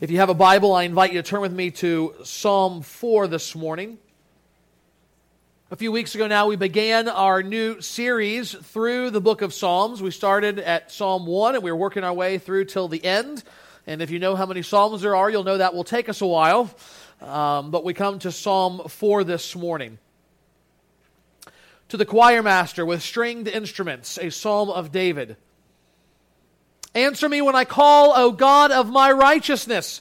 If you have a Bible, I invite you to turn with me to Psalm 4 this morning. A few weeks ago now, we began our new series through the book of Psalms. We started at Psalm 1 and we were working our way through till the end. And if you know how many Psalms there are, you'll know that will take us a while. Um, but we come to Psalm 4 this morning. To the choir master with stringed instruments, a psalm of David. Answer me when I call, O God of my righteousness.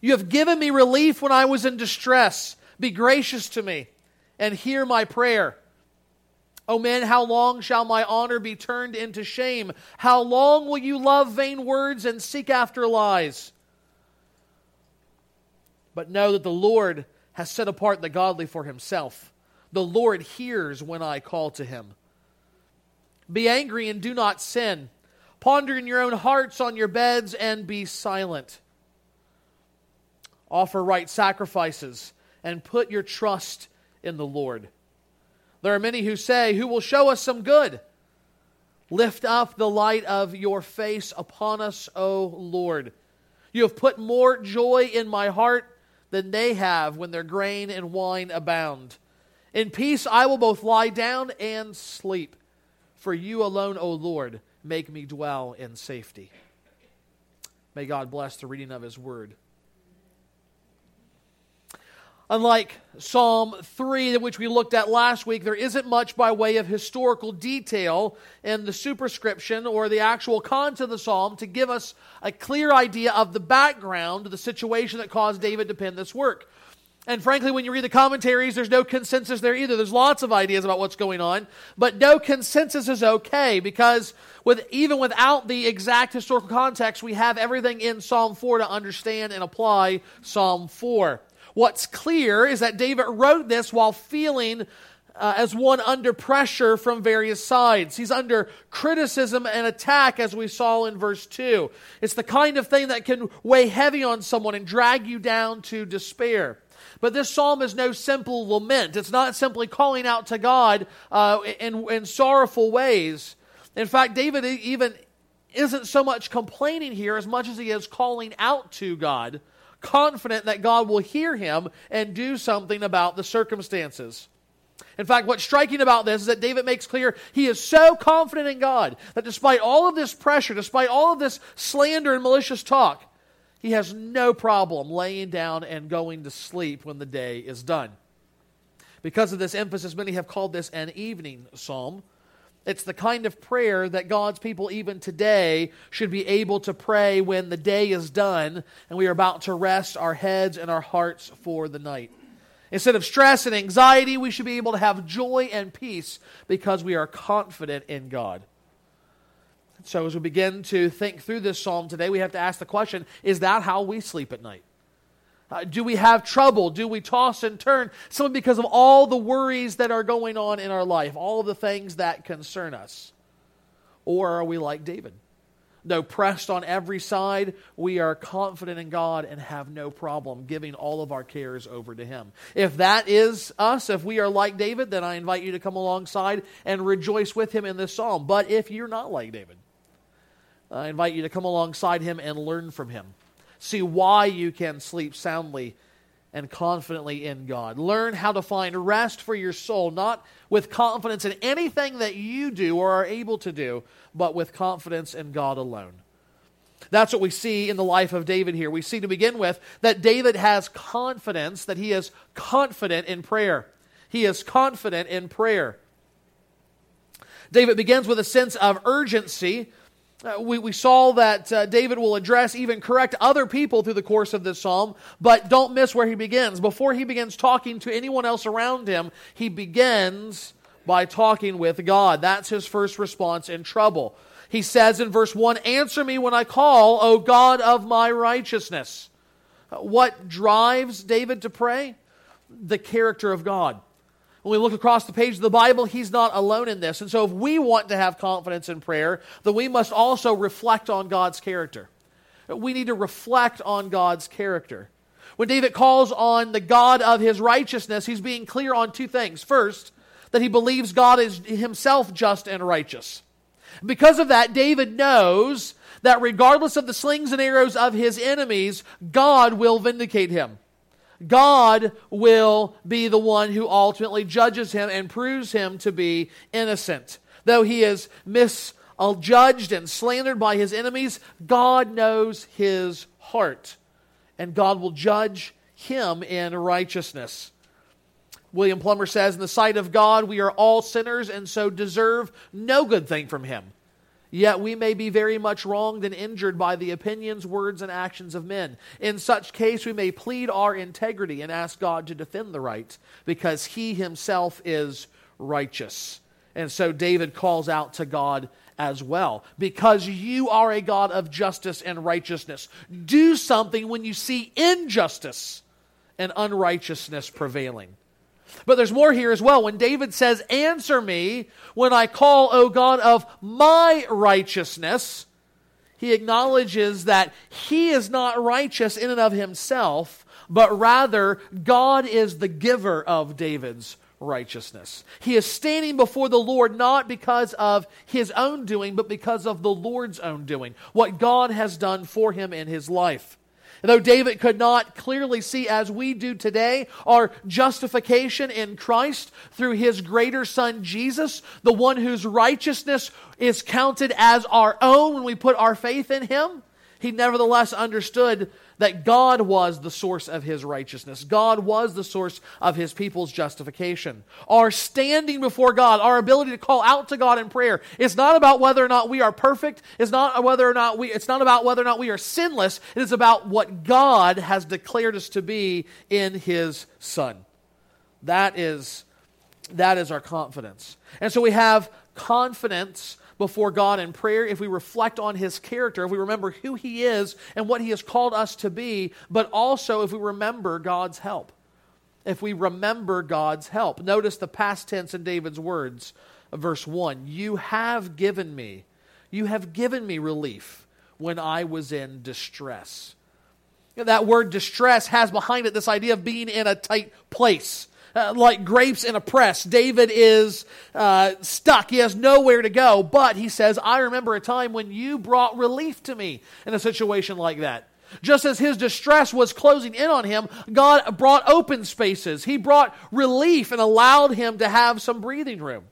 You have given me relief when I was in distress. Be gracious to me and hear my prayer. O men, how long shall my honor be turned into shame? How long will you love vain words and seek after lies? But know that the Lord has set apart the godly for himself. The Lord hears when I call to him. Be angry and do not sin. Ponder in your own hearts on your beds and be silent. Offer right sacrifices and put your trust in the Lord. There are many who say, Who will show us some good? Lift up the light of your face upon us, O Lord. You have put more joy in my heart than they have when their grain and wine abound. In peace I will both lie down and sleep, for you alone, O Lord, make me dwell in safety. May God bless the reading of His word. Unlike Psalm 3, which we looked at last week, there isn't much by way of historical detail in the superscription or the actual content of the psalm to give us a clear idea of the background, the situation that caused David to pen this work. And frankly, when you read the commentaries, there's no consensus there either. There's lots of ideas about what's going on, but no consensus is okay because with, even without the exact historical context, we have everything in Psalm 4 to understand and apply Psalm 4. What's clear is that David wrote this while feeling uh, as one under pressure from various sides. He's under criticism and attack, as we saw in verse 2. It's the kind of thing that can weigh heavy on someone and drag you down to despair. But this psalm is no simple lament. It's not simply calling out to God uh, in, in sorrowful ways. In fact, David even isn't so much complaining here as much as he is calling out to God, confident that God will hear him and do something about the circumstances. In fact, what's striking about this is that David makes clear he is so confident in God that despite all of this pressure, despite all of this slander and malicious talk, he has no problem laying down and going to sleep when the day is done. Because of this emphasis, many have called this an evening psalm. It's the kind of prayer that God's people, even today, should be able to pray when the day is done and we are about to rest our heads and our hearts for the night. Instead of stress and anxiety, we should be able to have joy and peace because we are confident in God. So, as we begin to think through this psalm today, we have to ask the question is that how we sleep at night? Uh, do we have trouble? Do we toss and turn? Simply because of all the worries that are going on in our life, all the things that concern us? Or are we like David? Though pressed on every side, we are confident in God and have no problem giving all of our cares over to Him. If that is us, if we are like David, then I invite you to come alongside and rejoice with him in this psalm. But if you're not like David, I invite you to come alongside him and learn from him. See why you can sleep soundly and confidently in God. Learn how to find rest for your soul, not with confidence in anything that you do or are able to do, but with confidence in God alone. That's what we see in the life of David here. We see to begin with that David has confidence, that he is confident in prayer. He is confident in prayer. David begins with a sense of urgency uh, we, we saw that uh, David will address, even correct other people through the course of this psalm, but don't miss where he begins. Before he begins talking to anyone else around him, he begins by talking with God. That's his first response in trouble. He says in verse 1 Answer me when I call, O God of my righteousness. Uh, what drives David to pray? The character of God when we look across the page of the Bible, he's not alone in this. And so, if we want to have confidence in prayer, then we must also reflect on God's character. We need to reflect on God's character. When David calls on the God of his righteousness, he's being clear on two things. First, that he believes God is himself just and righteous. Because of that, David knows that regardless of the slings and arrows of his enemies, God will vindicate him. God will be the one who ultimately judges him and proves him to be innocent. Though he is misjudged and slandered by his enemies, God knows his heart, and God will judge him in righteousness. William Plumer says, In the sight of God, we are all sinners and so deserve no good thing from him. Yet we may be very much wronged and injured by the opinions, words, and actions of men. In such case, we may plead our integrity and ask God to defend the right, because he himself is righteous. And so David calls out to God as well, because you are a God of justice and righteousness. Do something when you see injustice and unrighteousness prevailing. But there's more here as well. When David says, Answer me when I call, O God, of my righteousness, he acknowledges that he is not righteous in and of himself, but rather God is the giver of David's righteousness. He is standing before the Lord not because of his own doing, but because of the Lord's own doing, what God has done for him in his life. Though David could not clearly see, as we do today, our justification in Christ through his greater Son Jesus, the one whose righteousness is counted as our own when we put our faith in him, he nevertheless understood that God was the source of his righteousness. God was the source of his people's justification. Our standing before God, our ability to call out to God in prayer, is not about whether or not we are perfect. It's not whether or not we, it's not about whether or not we are sinless. It is about what God has declared us to be in his Son. That is, that is our confidence. And so we have confidence before God in prayer, if we reflect on His character, if we remember who He is and what He has called us to be, but also if we remember God's help. If we remember God's help. Notice the past tense in David's words, verse 1 You have given me, you have given me relief when I was in distress. That word distress has behind it this idea of being in a tight place uh, like grapes in a press. David is uh, stuck. He has nowhere to go. But he says, I remember a time when you brought relief to me in a situation like that. Just as his distress was closing in on him, God brought open spaces. He brought relief and allowed him to have some breathing room.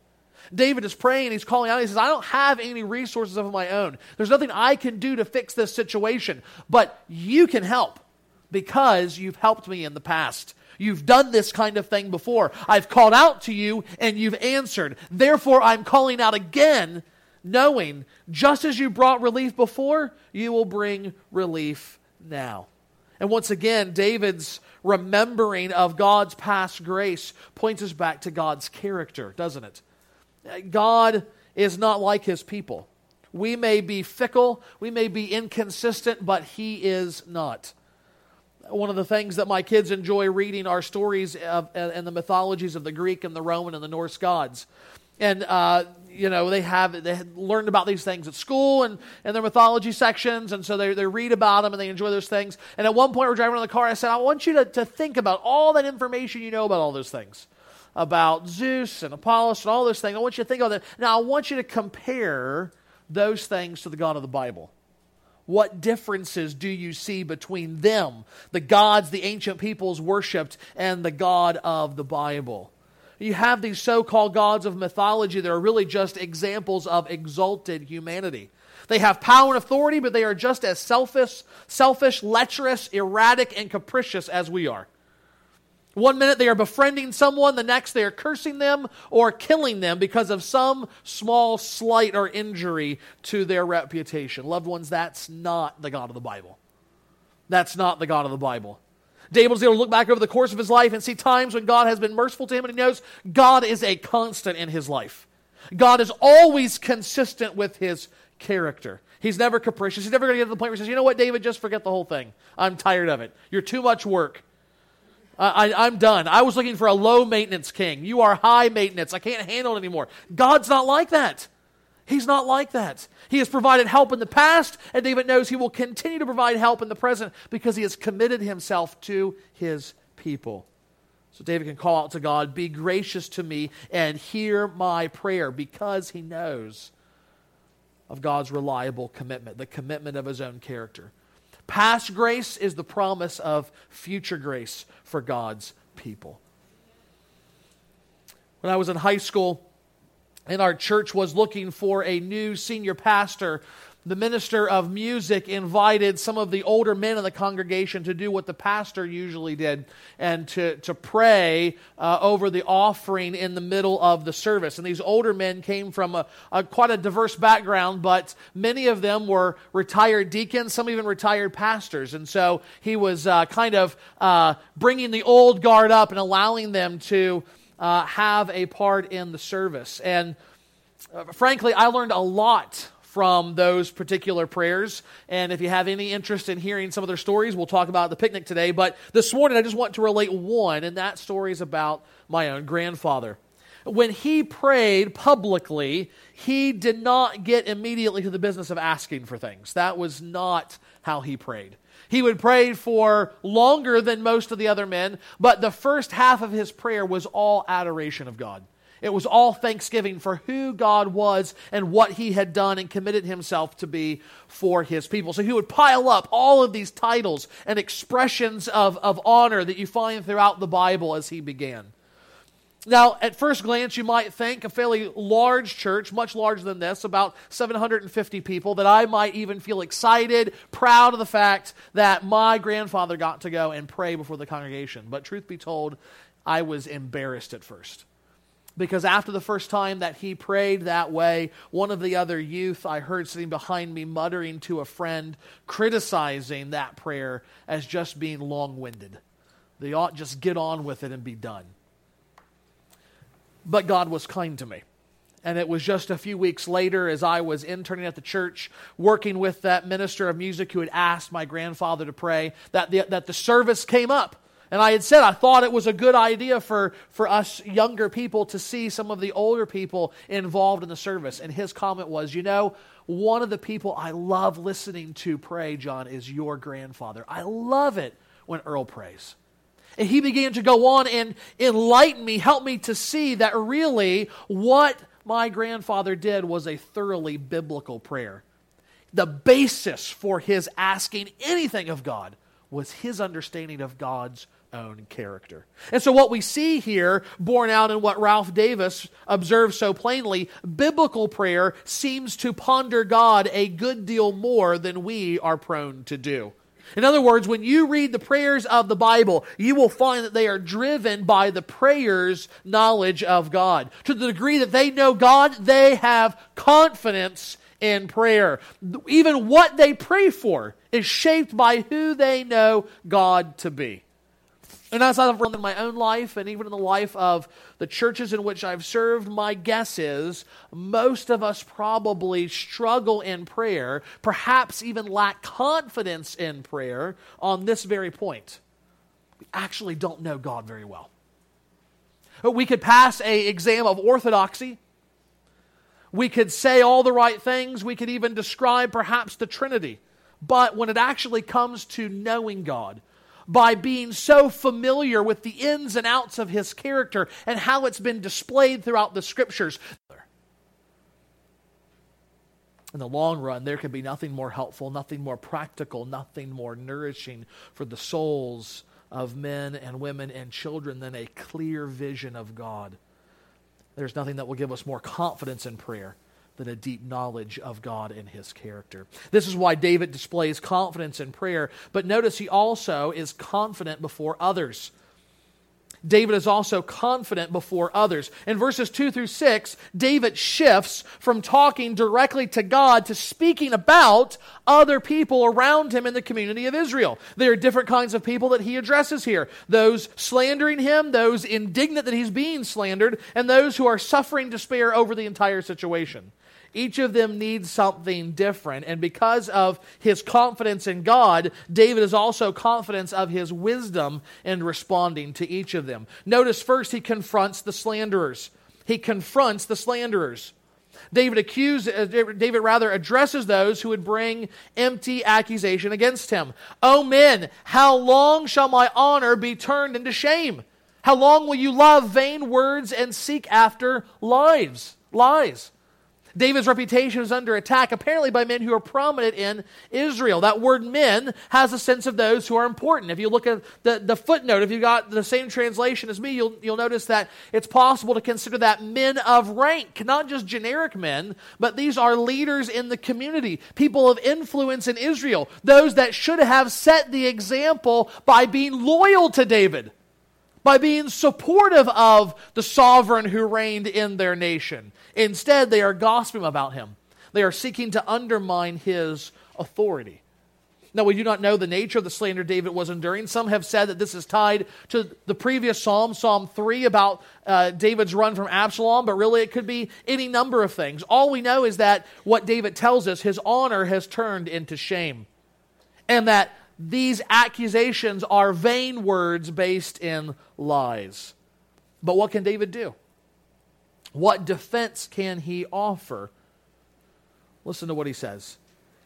David is praying, he's calling out, he says, I don't have any resources of my own. There's nothing I can do to fix this situation, but you can help because you've helped me in the past. You've done this kind of thing before. I've called out to you and you've answered. Therefore, I'm calling out again, knowing just as you brought relief before, you will bring relief now. And once again, David's remembering of God's past grace points us back to God's character, doesn't it? God is not like his people. We may be fickle, we may be inconsistent, but he is not one of the things that my kids enjoy reading are stories of, and the mythologies of the Greek and the Roman and the Norse gods. And, uh, you know, they have they learned about these things at school and, and their mythology sections, and so they, they read about them and they enjoy those things. And at one point, we're driving in the car, I said, I want you to, to think about all that information you know about all those things about Zeus and Apollos and all those things. I want you to think about that. Now, I want you to compare those things to the God of the Bible. What differences do you see between them, the gods the ancient peoples worshipped, and the God of the Bible? You have these so called gods of mythology that are really just examples of exalted humanity. They have power and authority, but they are just as selfish, selfish, lecherous, erratic, and capricious as we are. One minute they are befriending someone, the next they are cursing them or killing them because of some small slight or injury to their reputation. Loved ones, that's not the God of the Bible. That's not the God of the Bible. David was able to look back over the course of his life and see times when God has been merciful to him, and he knows God is a constant in his life. God is always consistent with his character. He's never capricious. He's never going to get to the point where he says, You know what, David, just forget the whole thing. I'm tired of it. You're too much work. I, am done. I was looking for a low maintenance king. You are high maintenance. I can't handle it anymore. God's not like that. He's not like that. He has provided help in the past, and David knows he will continue to provide help in the present because he has committed himself to his people. So David can call out to God, Be gracious to me and hear my prayer because he knows of God's reliable commitment, the commitment of his own character. Past grace is the promise of future grace for God's people. When I was in high school, and our church was looking for a new senior pastor, the minister of music invited some of the older men in the congregation to do what the pastor usually did and to, to pray uh, over the offering in the middle of the service. And these older men came from a, a, quite a diverse background, but many of them were retired deacons, some even retired pastors. And so he was uh, kind of uh, bringing the old guard up and allowing them to uh, have a part in the service. And uh, frankly, I learned a lot from those particular prayers. And if you have any interest in hearing some of their stories, we'll talk about the picnic today. But this morning, I just want to relate one, and that story is about my own grandfather. When he prayed publicly, he did not get immediately to the business of asking for things. That was not how he prayed. He would pray for longer than most of the other men, but the first half of his prayer was all adoration of God. It was all thanksgiving for who God was and what he had done and committed himself to be for his people. So he would pile up all of these titles and expressions of, of honor that you find throughout the Bible as he began. Now, at first glance, you might think a fairly large church, much larger than this, about 750 people, that I might even feel excited, proud of the fact that my grandfather got to go and pray before the congregation. But truth be told, I was embarrassed at first because after the first time that he prayed that way, one of the other youth I heard sitting behind me muttering to a friend, criticizing that prayer as just being long winded. They ought just get on with it and be done. But God was kind to me. And it was just a few weeks later, as I was interning at the church, working with that minister of music who had asked my grandfather to pray, that the, that the service came up and I had said I thought it was a good idea for, for us younger people to see some of the older people involved in the service. And his comment was, You know, one of the people I love listening to pray, John, is your grandfather. I love it when Earl prays. And he began to go on and enlighten me, help me to see that really what my grandfather did was a thoroughly biblical prayer. The basis for his asking anything of God was his understanding of God's own character. And so, what we see here, borne out in what Ralph Davis observes so plainly, biblical prayer seems to ponder God a good deal more than we are prone to do. In other words, when you read the prayers of the Bible, you will find that they are driven by the prayer's knowledge of God. To the degree that they know God, they have confidence in prayer. Even what they pray for is shaped by who they know God to be. And as I've run in my own life and even in the life of the churches in which I've served, my guess is most of us probably struggle in prayer, perhaps even lack confidence in prayer on this very point. We actually don't know God very well. We could pass a exam of orthodoxy. We could say all the right things. We could even describe perhaps the Trinity. But when it actually comes to knowing God, by being so familiar with the ins and outs of his character and how it's been displayed throughout the scriptures. In the long run, there can be nothing more helpful, nothing more practical, nothing more nourishing for the souls of men and women and children than a clear vision of God. There's nothing that will give us more confidence in prayer than a deep knowledge of God and his character. This is why David displays confidence in prayer, but notice he also is confident before others. David is also confident before others. In verses 2 through 6, David shifts from talking directly to God to speaking about other people around him in the community of Israel. There are different kinds of people that he addresses here those slandering him, those indignant that he's being slandered, and those who are suffering despair over the entire situation. Each of them needs something different. And because of his confidence in God, David is also confident of his wisdom in responding to each of them. Notice first, he confronts the slanderers. He confronts the slanderers. David accused, uh, David rather addresses those who would bring empty accusation against him. O men, how long shall my honor be turned into shame? How long will you love vain words and seek after lies? Lies. David's reputation is under attack, apparently by men who are prominent in Israel. That word men has a sense of those who are important. If you look at the, the footnote, if you got the same translation as me, you'll, you'll notice that it's possible to consider that men of rank, not just generic men, but these are leaders in the community, people of influence in Israel, those that should have set the example by being loyal to David by being supportive of the sovereign who reigned in their nation. Instead, they are gossiping about him. They are seeking to undermine his authority. Now, we do not know the nature of the slander David was enduring. Some have said that this is tied to the previous psalm, Psalm 3, about uh, David's run from Absalom, but really it could be any number of things. All we know is that what David tells us, his honor has turned into shame. And that these accusations are vain words based in lies. But what can David do? What defense can he offer? Listen to what he says.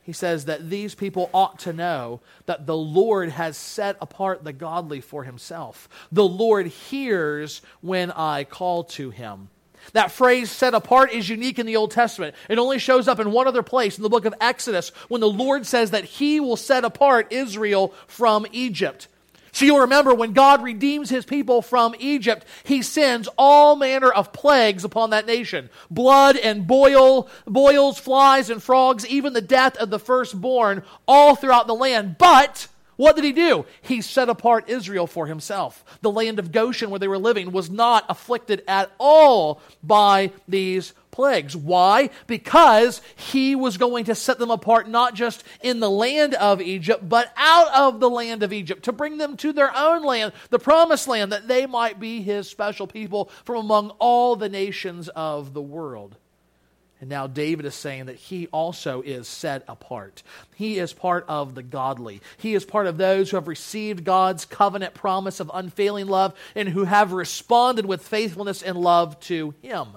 He says that these people ought to know that the Lord has set apart the godly for himself. The Lord hears when I call to him. That phrase set apart is unique in the Old Testament. It only shows up in one other place in the book of Exodus when the Lord says that he will set apart Israel from Egypt. So you'll remember when God redeems his people from Egypt, he sends all manner of plagues upon that nation blood and boil, boils, flies, and frogs, even the death of the firstborn, all throughout the land. But what did he do? He set apart Israel for himself. The land of Goshen where they were living was not afflicted at all by these plagues. Why? Because he was going to set them apart not just in the land of Egypt, but out of the land of Egypt to bring them to their own land, the promised land, that they might be his special people from among all the nations of the world. And now David is saying that he also is set apart. He is part of the godly. He is part of those who have received God's covenant promise of unfailing love and who have responded with faithfulness and love to him.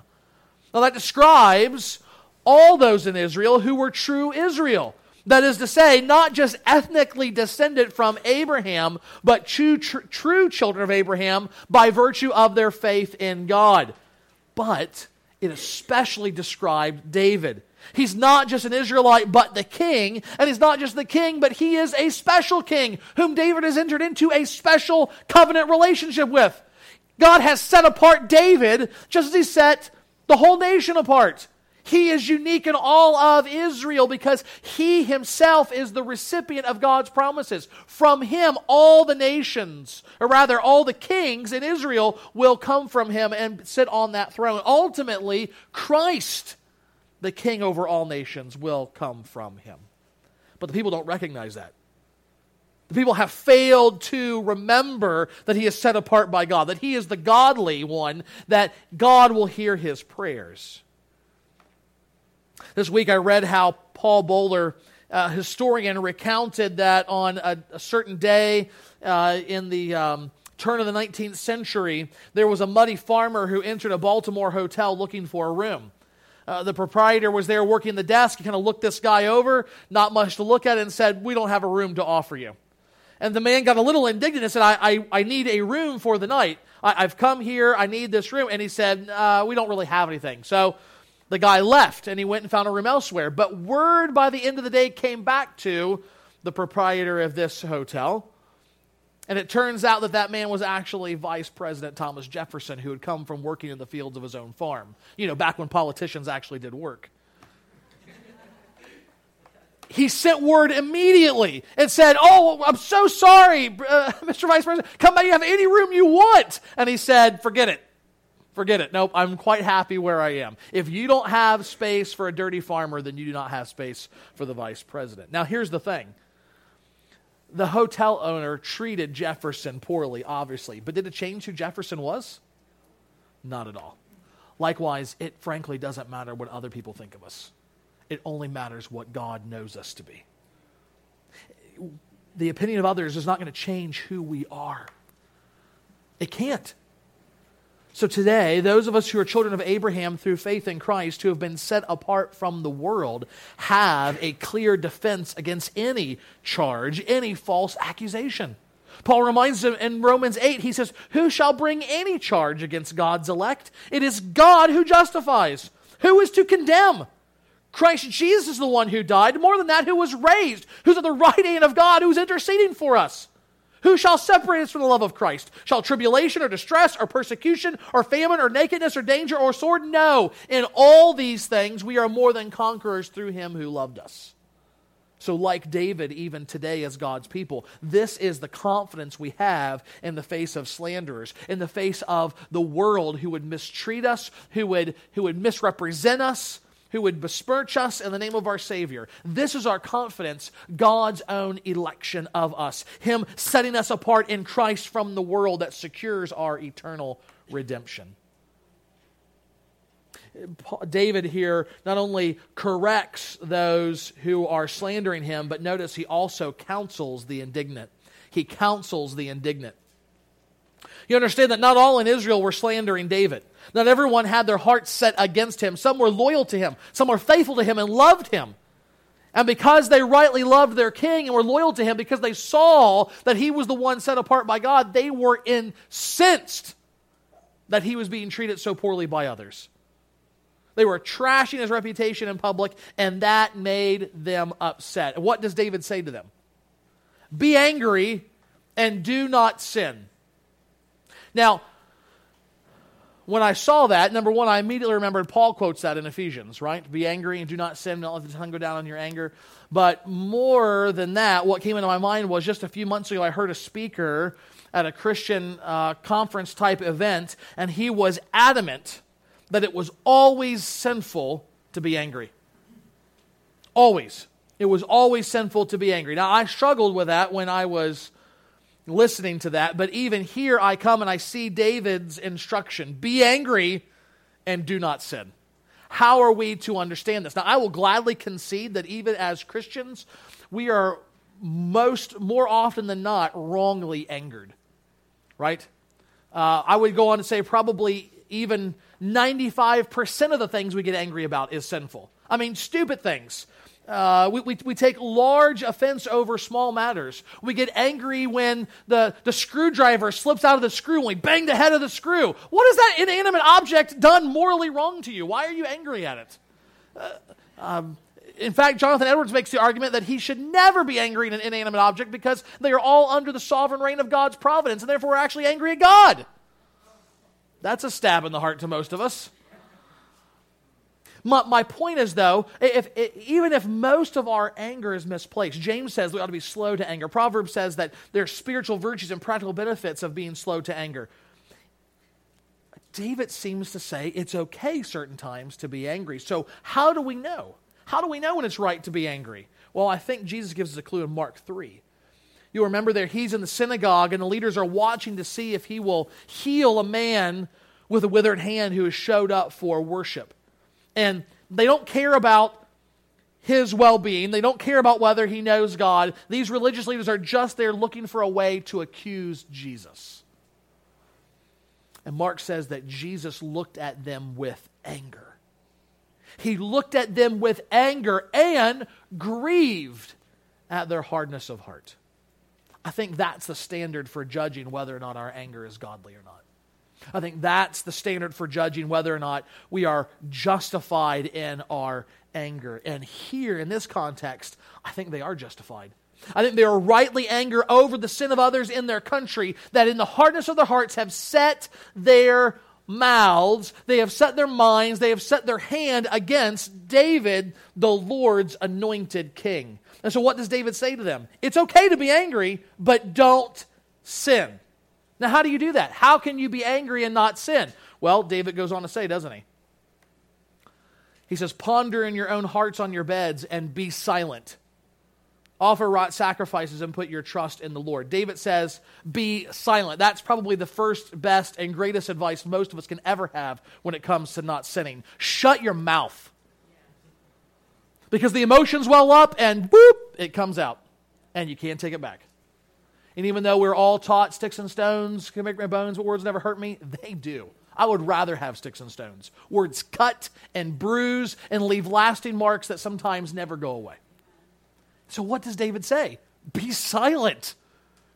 Now that describes all those in Israel who were true Israel. That is to say, not just ethnically descended from Abraham, but true, tr- true children of Abraham by virtue of their faith in God. But it especially described David. He's not just an Israelite, but the king. And he's not just the king, but he is a special king whom David has entered into a special covenant relationship with. God has set apart David just as he set the whole nation apart. He is unique in all of Israel because he himself is the recipient of God's promises. From him, all the nations, or rather, all the kings in Israel will come from him and sit on that throne. Ultimately, Christ, the king over all nations, will come from him. But the people don't recognize that. The people have failed to remember that he is set apart by God, that he is the godly one, that God will hear his prayers. This week I read how Paul Boller, a historian, recounted that on a, a certain day uh, in the um, turn of the 19th century, there was a muddy farmer who entered a Baltimore hotel looking for a room. Uh, the proprietor was there working the desk. He kind of looked this guy over, not much to look at, and said, We don't have a room to offer you. And the man got a little indignant and said, I, I, I need a room for the night. I, have come here. I need this room. And he said, uh, We don't really have anything. So the guy left and he went and found a room elsewhere. But word by the end of the day came back to the proprietor of this hotel. And it turns out that that man was actually Vice President Thomas Jefferson, who had come from working in the fields of his own farm. You know, back when politicians actually did work. he sent word immediately and said, Oh, I'm so sorry, uh, Mr. Vice President. Come back, you have any room you want. And he said, Forget it. Forget it. Nope, I'm quite happy where I am. If you don't have space for a dirty farmer, then you do not have space for the vice president. Now, here's the thing the hotel owner treated Jefferson poorly, obviously, but did it change who Jefferson was? Not at all. Likewise, it frankly doesn't matter what other people think of us, it only matters what God knows us to be. The opinion of others is not going to change who we are. It can't. So today, those of us who are children of Abraham through faith in Christ, who have been set apart from the world, have a clear defense against any charge, any false accusation. Paul reminds them in Romans 8, he says, Who shall bring any charge against God's elect? It is God who justifies. Who is to condemn? Christ Jesus is the one who died. More than that, who was raised, who's at the right hand of God, who's interceding for us. Who shall separate us from the love of Christ? Shall tribulation or distress or persecution or famine or nakedness or danger or sword? No. In all these things, we are more than conquerors through him who loved us. So, like David, even today as God's people, this is the confidence we have in the face of slanderers, in the face of the world who would mistreat us, who would, who would misrepresent us, who would besmirch us in the name of our Savior. This is our confidence, God's own election of us, Him setting us apart in Christ from the world that secures our eternal redemption. David here not only corrects those who are slandering him, but notice he also counsels the indignant. He counsels the indignant. You understand that not all in Israel were slandering David. Not everyone had their hearts set against him. Some were loyal to him, some were faithful to him and loved him. And because they rightly loved their king and were loyal to him, because they saw that he was the one set apart by God, they were incensed that he was being treated so poorly by others. They were trashing his reputation in public, and that made them upset. what does David say to them? Be angry and do not sin. Now, when I saw that, number one, I immediately remembered Paul quotes that in Ephesians, right? Be angry and do not sin, don't let the tongue go down on your anger. But more than that, what came into my mind was just a few months ago, I heard a speaker at a Christian uh, conference type event, and he was adamant that it was always sinful to be angry. Always. It was always sinful to be angry. Now, I struggled with that when I was listening to that. But even here, I come and I see David's instruction be angry and do not sin. How are we to understand this? Now, I will gladly concede that even as Christians, we are most, more often than not, wrongly angered, right? Uh, I would go on to say probably even 95% of the things we get angry about is sinful. I mean, stupid things. Uh, we, we, we, take large offense over small matters. We get angry when the, the screwdriver slips out of the screw and we bang the head of the screw. What has that inanimate object done morally wrong to you? Why are you angry at it? Uh, um, in fact, Jonathan Edwards makes the argument that he should never be angry at an inanimate object because they are all under the sovereign reign of God's providence, and therefore we're actually angry at God. That's a stab in the heart to most of us. My, my point is, though, if, if, even if most of our anger is misplaced, James says we ought to be slow to anger. Proverbs says that there are spiritual virtues and practical benefits of being slow to anger. David seems to say it's okay certain times to be angry. So, how do we know? How do we know when it's right to be angry? Well, I think Jesus gives us a clue in Mark 3. You'll remember there, he's in the synagogue, and the leaders are watching to see if he will heal a man with a withered hand who has showed up for worship and they don't care about his well being. They don't care about whether he knows God. These religious leaders are just there looking for a way to accuse Jesus. And Mark says that Jesus looked at them with anger. He looked at them with anger and grieved at their hardness of heart. I think that's the standard for judging whether or not our anger is godly or not. I think that's the standard for judging whether or not we are justified in our anger. And here, in this context, I think they are justified. I think they are rightly angry over the sin of others in their country that in the hardness of their hearts have set their mouths, they have set their minds, they have set their hand against David, the Lord's anointed king. And so, what does David say to them? It's okay to be angry, but don't sin. Now, how do you do that? How can you be angry and not sin? Well, David goes on to say, doesn't he? He says, Ponder in your own hearts on your beds and be silent. Offer wrought sacrifices and put your trust in the Lord. David says, Be silent. That's probably the first, best, and greatest advice most of us can ever have when it comes to not sinning. Shut your mouth. Because the emotions well up and boop, it comes out. And you can't take it back. And even though we're all taught sticks and stones can make my bones, but words never hurt me, they do. I would rather have sticks and stones. Words cut and bruise and leave lasting marks that sometimes never go away. So, what does David say? Be silent,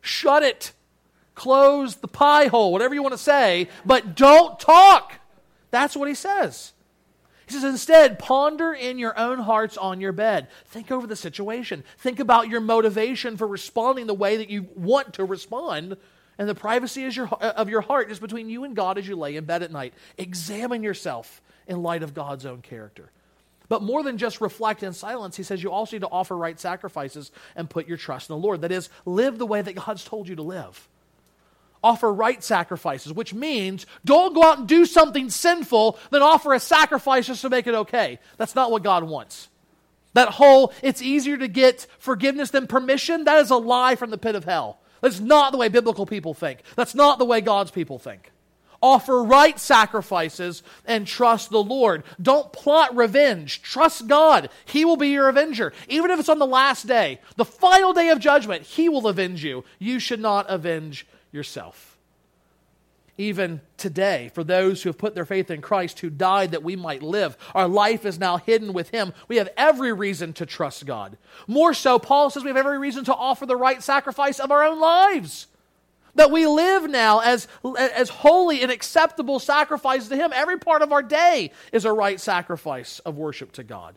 shut it, close the pie hole, whatever you want to say, but don't talk. That's what he says. He says, instead, ponder in your own hearts on your bed. Think over the situation. Think about your motivation for responding the way that you want to respond. And the privacy is your, uh, of your heart is between you and God as you lay in bed at night. Examine yourself in light of God's own character. But more than just reflect in silence, he says you also need to offer right sacrifices and put your trust in the Lord. That is, live the way that God's told you to live. Offer right sacrifices, which means don't go out and do something sinful, then offer a sacrifice just to make it okay. That's not what God wants. That whole, it's easier to get forgiveness than permission, that is a lie from the pit of hell. That's not the way biblical people think. That's not the way God's people think. Offer right sacrifices and trust the Lord. Don't plot revenge. Trust God. He will be your avenger. Even if it's on the last day, the final day of judgment, He will avenge you. You should not avenge yourself. Even today, for those who have put their faith in Christ, who died that we might live, our life is now hidden with Him. We have every reason to trust God. More so, Paul says we have every reason to offer the right sacrifice of our own lives that we live now as, as holy and acceptable sacrifices to Him. Every part of our day is a right sacrifice of worship to God.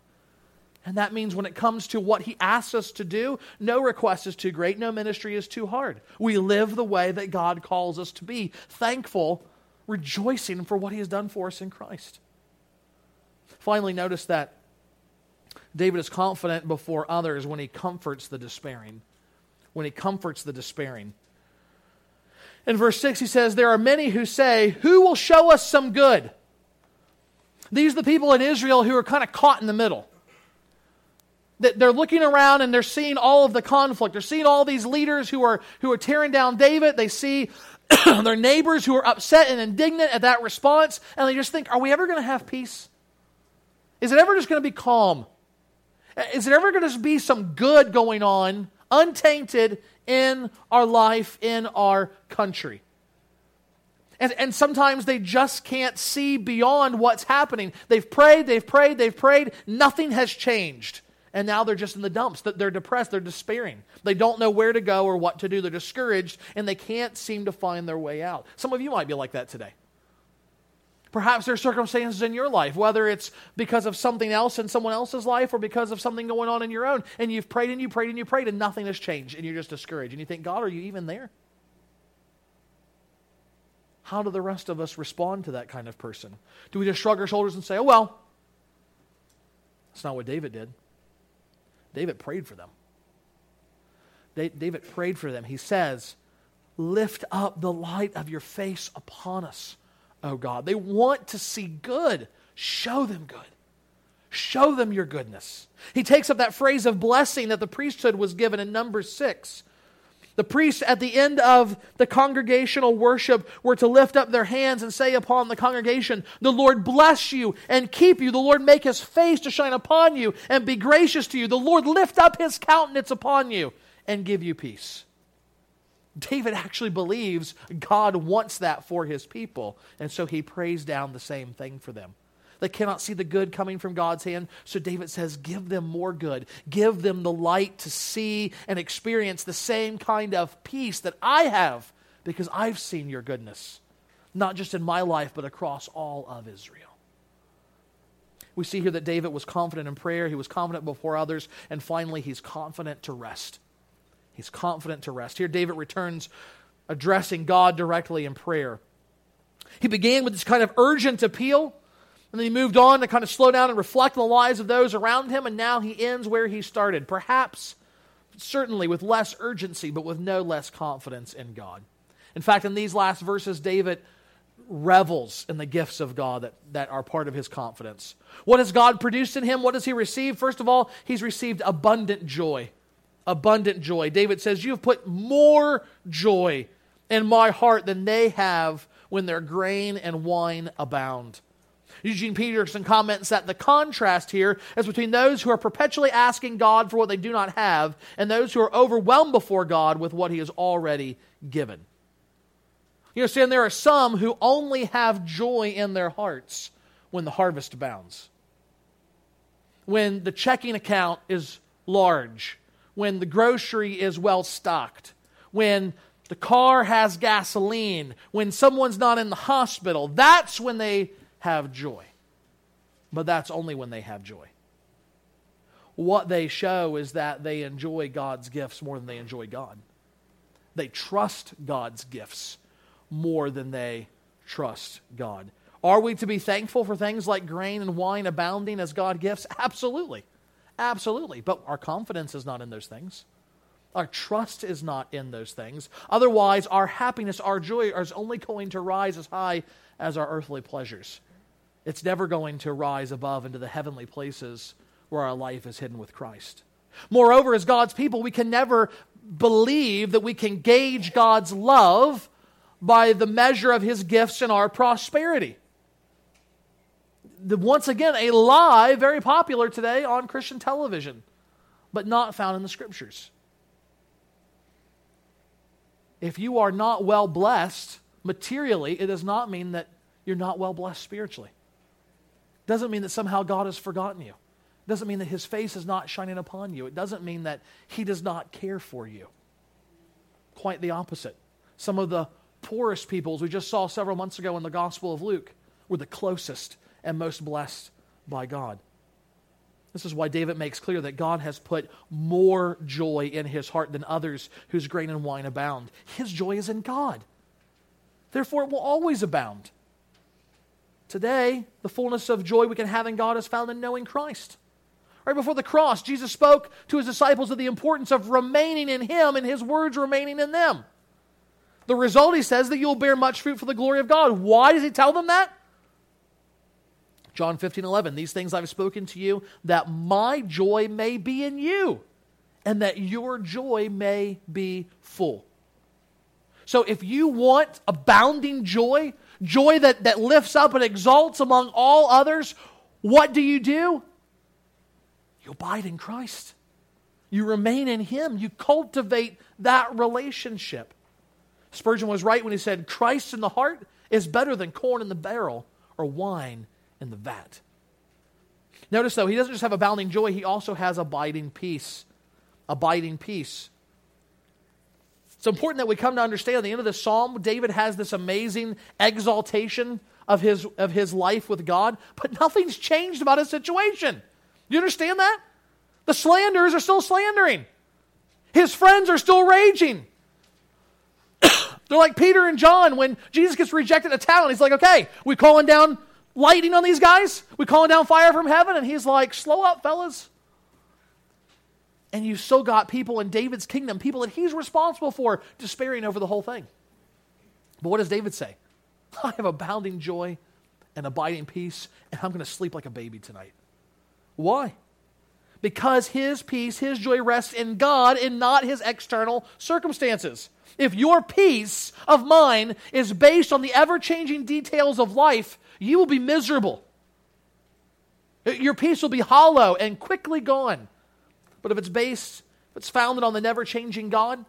And that means when it comes to what He asks us to do, no request is too great, no ministry is too hard. We live the way that God calls us to be, thankful, rejoicing for what He has done for us in Christ. Finally, notice that David is confident before others when he comforts the despairing. When he comforts the despairing. In verse 6, he says, There are many who say, Who will show us some good? These are the people in Israel who are kind of caught in the middle. They're looking around and they're seeing all of the conflict. They're seeing all these leaders who are, who are tearing down David. They see their neighbors who are upset and indignant at that response. And they just think, are we ever going to have peace? Is it ever just going to be calm? Is it ever going to be some good going on, untainted in our life, in our country. And, and sometimes they just can't see beyond what's happening. They've prayed, they've prayed, they've prayed, nothing has changed. And now they're just in the dumps. That They're depressed, they're despairing. They don't know where to go or what to do. They're discouraged, and they can't seem to find their way out. Some of you might be like that today. Perhaps there are circumstances in your life, whether it's because of something else in someone else's life or because of something going on in your own, and you've prayed and you prayed and you prayed and nothing has changed, and you're just discouraged. And you think, God, are you even there? How do the rest of us respond to that kind of person? Do we just shrug our shoulders and say, oh, well? That's not what David did. David prayed for them. David prayed for them. He says, Lift up the light of your face upon us oh God. They want to see good. Show them good. Show them your goodness. He takes up that phrase of blessing that the priesthood was given in number six. The priests at the end of the congregational worship were to lift up their hands and say upon the congregation, The Lord bless you and keep you. The Lord make his face to shine upon you and be gracious to you. The Lord lift up his countenance upon you and give you peace. David actually believes God wants that for his people, and so he prays down the same thing for them. They cannot see the good coming from God's hand, so David says, Give them more good. Give them the light to see and experience the same kind of peace that I have because I've seen your goodness, not just in my life, but across all of Israel. We see here that David was confident in prayer, he was confident before others, and finally, he's confident to rest. He's confident to rest. Here, David returns addressing God directly in prayer. He began with this kind of urgent appeal, and then he moved on to kind of slow down and reflect on the lives of those around him, and now he ends where he started. Perhaps, certainly with less urgency, but with no less confidence in God. In fact, in these last verses, David revels in the gifts of God that, that are part of his confidence. What has God produced in him? What does he receive? First of all, he's received abundant joy abundant joy. David says, You have put more joy in my heart than they have when their grain and wine abound. Eugene Peterson comments that the contrast here is between those who are perpetually asking God for what they do not have and those who are overwhelmed before God with what He has already given. You understand, there are some who only have joy in their hearts when the harvest abounds, when the checking account is large, when the grocery is well stocked, when the car has gasoline, when someone's not in the hospital. That's when they have joy. but that's only when they have joy. What they show is that they enjoy God's gifts more than they enjoy God. They trust God's gifts more than they trust God. Are we to be thankful for things like grain and wine abounding as God gifts? Absolutely. Absolutely. But our confidence is not in those things. Our trust is not in those things. Otherwise, our happiness, our joy is only going to rise as high as our earthly pleasures. It's never going to rise above into the heavenly places where our life is hidden with Christ. Moreover, as God's people, we can never believe that we can gauge God's love by the measure of his gifts and our prosperity. Once again, a lie very popular today on Christian television, but not found in the scriptures. If you are not well blessed materially, it does not mean that you're not well blessed spiritually. Doesn't mean that somehow God has forgotten you. Doesn't mean that his face is not shining upon you. It doesn't mean that he does not care for you. Quite the opposite. Some of the poorest peoples we just saw several months ago in the Gospel of Luke were the closest and most blessed by God. This is why David makes clear that God has put more joy in his heart than others whose grain and wine abound. His joy is in God. Therefore, it will always abound. Today, the fullness of joy we can have in God is found in knowing Christ. Right before the cross, Jesus spoke to his disciples of the importance of remaining in him and his words remaining in them. The result, he says, that you'll bear much fruit for the glory of God. Why does he tell them that? John 15, 11. These things I've spoken to you, that my joy may be in you, and that your joy may be full. So if you want abounding joy, joy that, that lifts up and exalts among all others, what do you do? You abide in Christ. You remain in Him. You cultivate that relationship. Spurgeon was right when he said, Christ in the heart is better than corn in the barrel or wine in the vat. Notice, though, he doesn't just have abounding joy, he also has abiding peace. Abiding peace. It's important that we come to understand at the end of the psalm, David has this amazing exaltation of his, of his life with God, but nothing's changed about his situation. You understand that? The slanderers are still slandering, his friends are still raging. They're like Peter and John when Jesus gets rejected in a town. He's like, okay, we calling down lightning on these guys? We calling down fire from heaven? And he's like, slow up, fellas. And you still got people in David's kingdom, people that he's responsible for, despairing over the whole thing. But what does David say? I have abounding joy and abiding peace, and I'm going to sleep like a baby tonight. Why? Because his peace, his joy rests in God and not his external circumstances. If your peace of mind is based on the ever changing details of life, you will be miserable. Your peace will be hollow and quickly gone. But if it's based, if it's founded on the never changing God,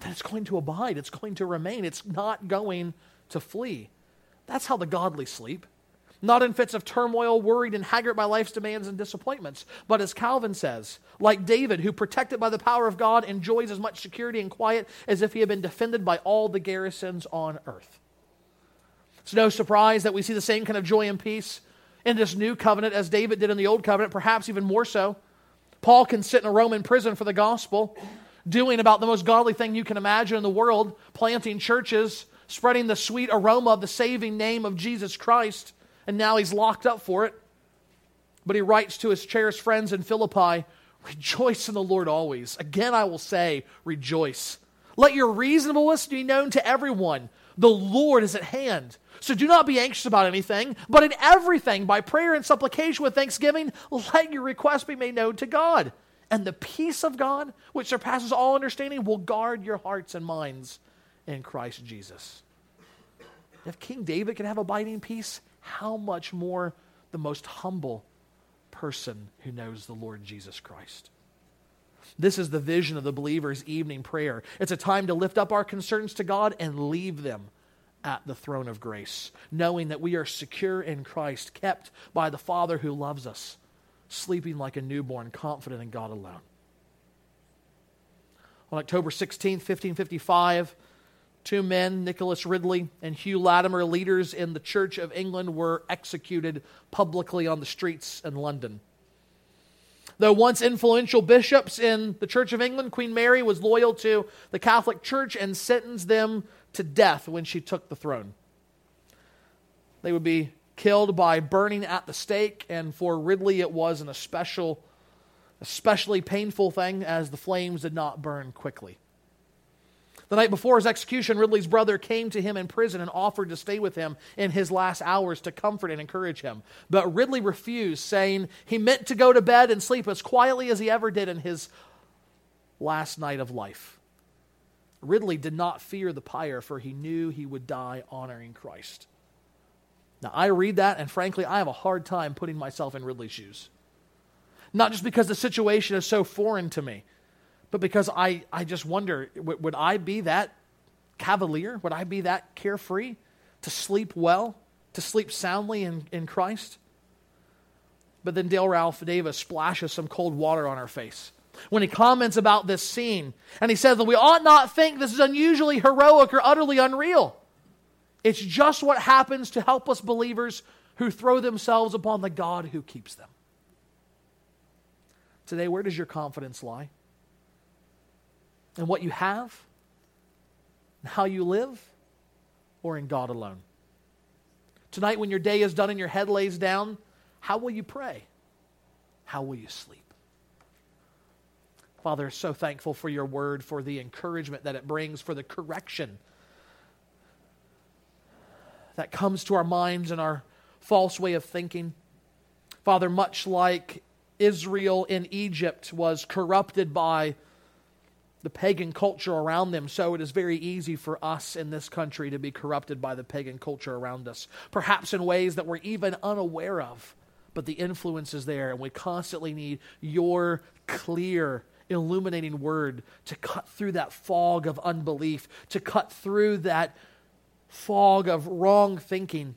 then it's going to abide. It's going to remain. It's not going to flee. That's how the godly sleep not in fits of turmoil, worried and haggard by life's demands and disappointments, but as Calvin says, like David, who, protected by the power of God, enjoys as much security and quiet as if he had been defended by all the garrisons on earth. It's no surprise that we see the same kind of joy and peace in this new covenant as David did in the old covenant, perhaps even more so. Paul can sit in a Roman prison for the gospel, doing about the most godly thing you can imagine in the world, planting churches, spreading the sweet aroma of the saving name of Jesus Christ and now he's locked up for it. But he writes to his cherished friends in Philippi Rejoice in the Lord always. Again, I will say, rejoice. Let your reasonableness be known to everyone. The Lord is at hand. So do not be anxious about anything, but in everything, by prayer and supplication with thanksgiving, let your requests be made known to God. And the peace of God, which surpasses all understanding, will guard your hearts and minds in Christ Jesus. If King David can have abiding peace, how much more the most humble person who knows the Lord Jesus Christ. This is the vision of the believer's evening prayer. It's a time to lift up our concerns to God and leave them at the throne of grace, knowing that we are secure in Christ, kept by the Father who loves us, sleeping like a newborn, confident in God alone. On October 16, 1555, Two men, Nicholas Ridley and Hugh Latimer, leaders in the Church of England, were executed publicly on the streets in London. Though once influential bishops in the Church of England, Queen Mary was loyal to the Catholic Church and sentenced them to death when she took the throne. They would be killed by burning at the stake, and for Ridley it was an especial, especially painful thing as the flames did not burn quickly. The night before his execution, Ridley's brother came to him in prison and offered to stay with him in his last hours to comfort and encourage him. But Ridley refused, saying he meant to go to bed and sleep as quietly as he ever did in his last night of life. Ridley did not fear the pyre, for he knew he would die honoring Christ. Now, I read that, and frankly, I have a hard time putting myself in Ridley's shoes. Not just because the situation is so foreign to me, but because I, I just wonder w- would I be that cavalier? Would I be that carefree to sleep well, to sleep soundly in, in Christ? But then Dale Ralph Davis splashes some cold water on our face when he comments about this scene. And he says that we ought not think this is unusually heroic or utterly unreal. It's just what happens to helpless believers who throw themselves upon the God who keeps them. Today, where does your confidence lie? in what you have, and how you live, or in God alone? Tonight, when your day is done and your head lays down, how will you pray? How will you sleep? Father, so thankful for your word, for the encouragement that it brings, for the correction that comes to our minds and our false way of thinking. Father, much like Israel in Egypt was corrupted by the pagan culture around them, so it is very easy for us in this country to be corrupted by the pagan culture around us, perhaps in ways that we're even unaware of. But the influence is there, and we constantly need your clear, illuminating word to cut through that fog of unbelief, to cut through that fog of wrong thinking,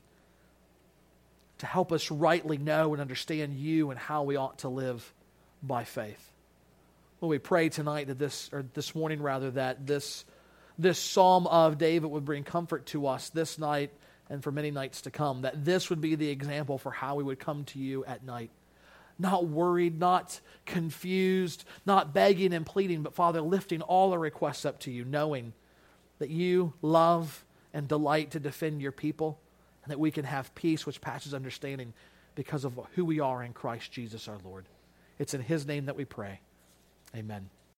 to help us rightly know and understand you and how we ought to live by faith. Well, we pray tonight that this, or this morning rather, that this, this psalm of David would bring comfort to us this night and for many nights to come. That this would be the example for how we would come to you at night. Not worried, not confused, not begging and pleading, but Father, lifting all our requests up to you, knowing that you love and delight to defend your people, and that we can have peace which passes understanding because of who we are in Christ Jesus our Lord. It's in his name that we pray. Amen.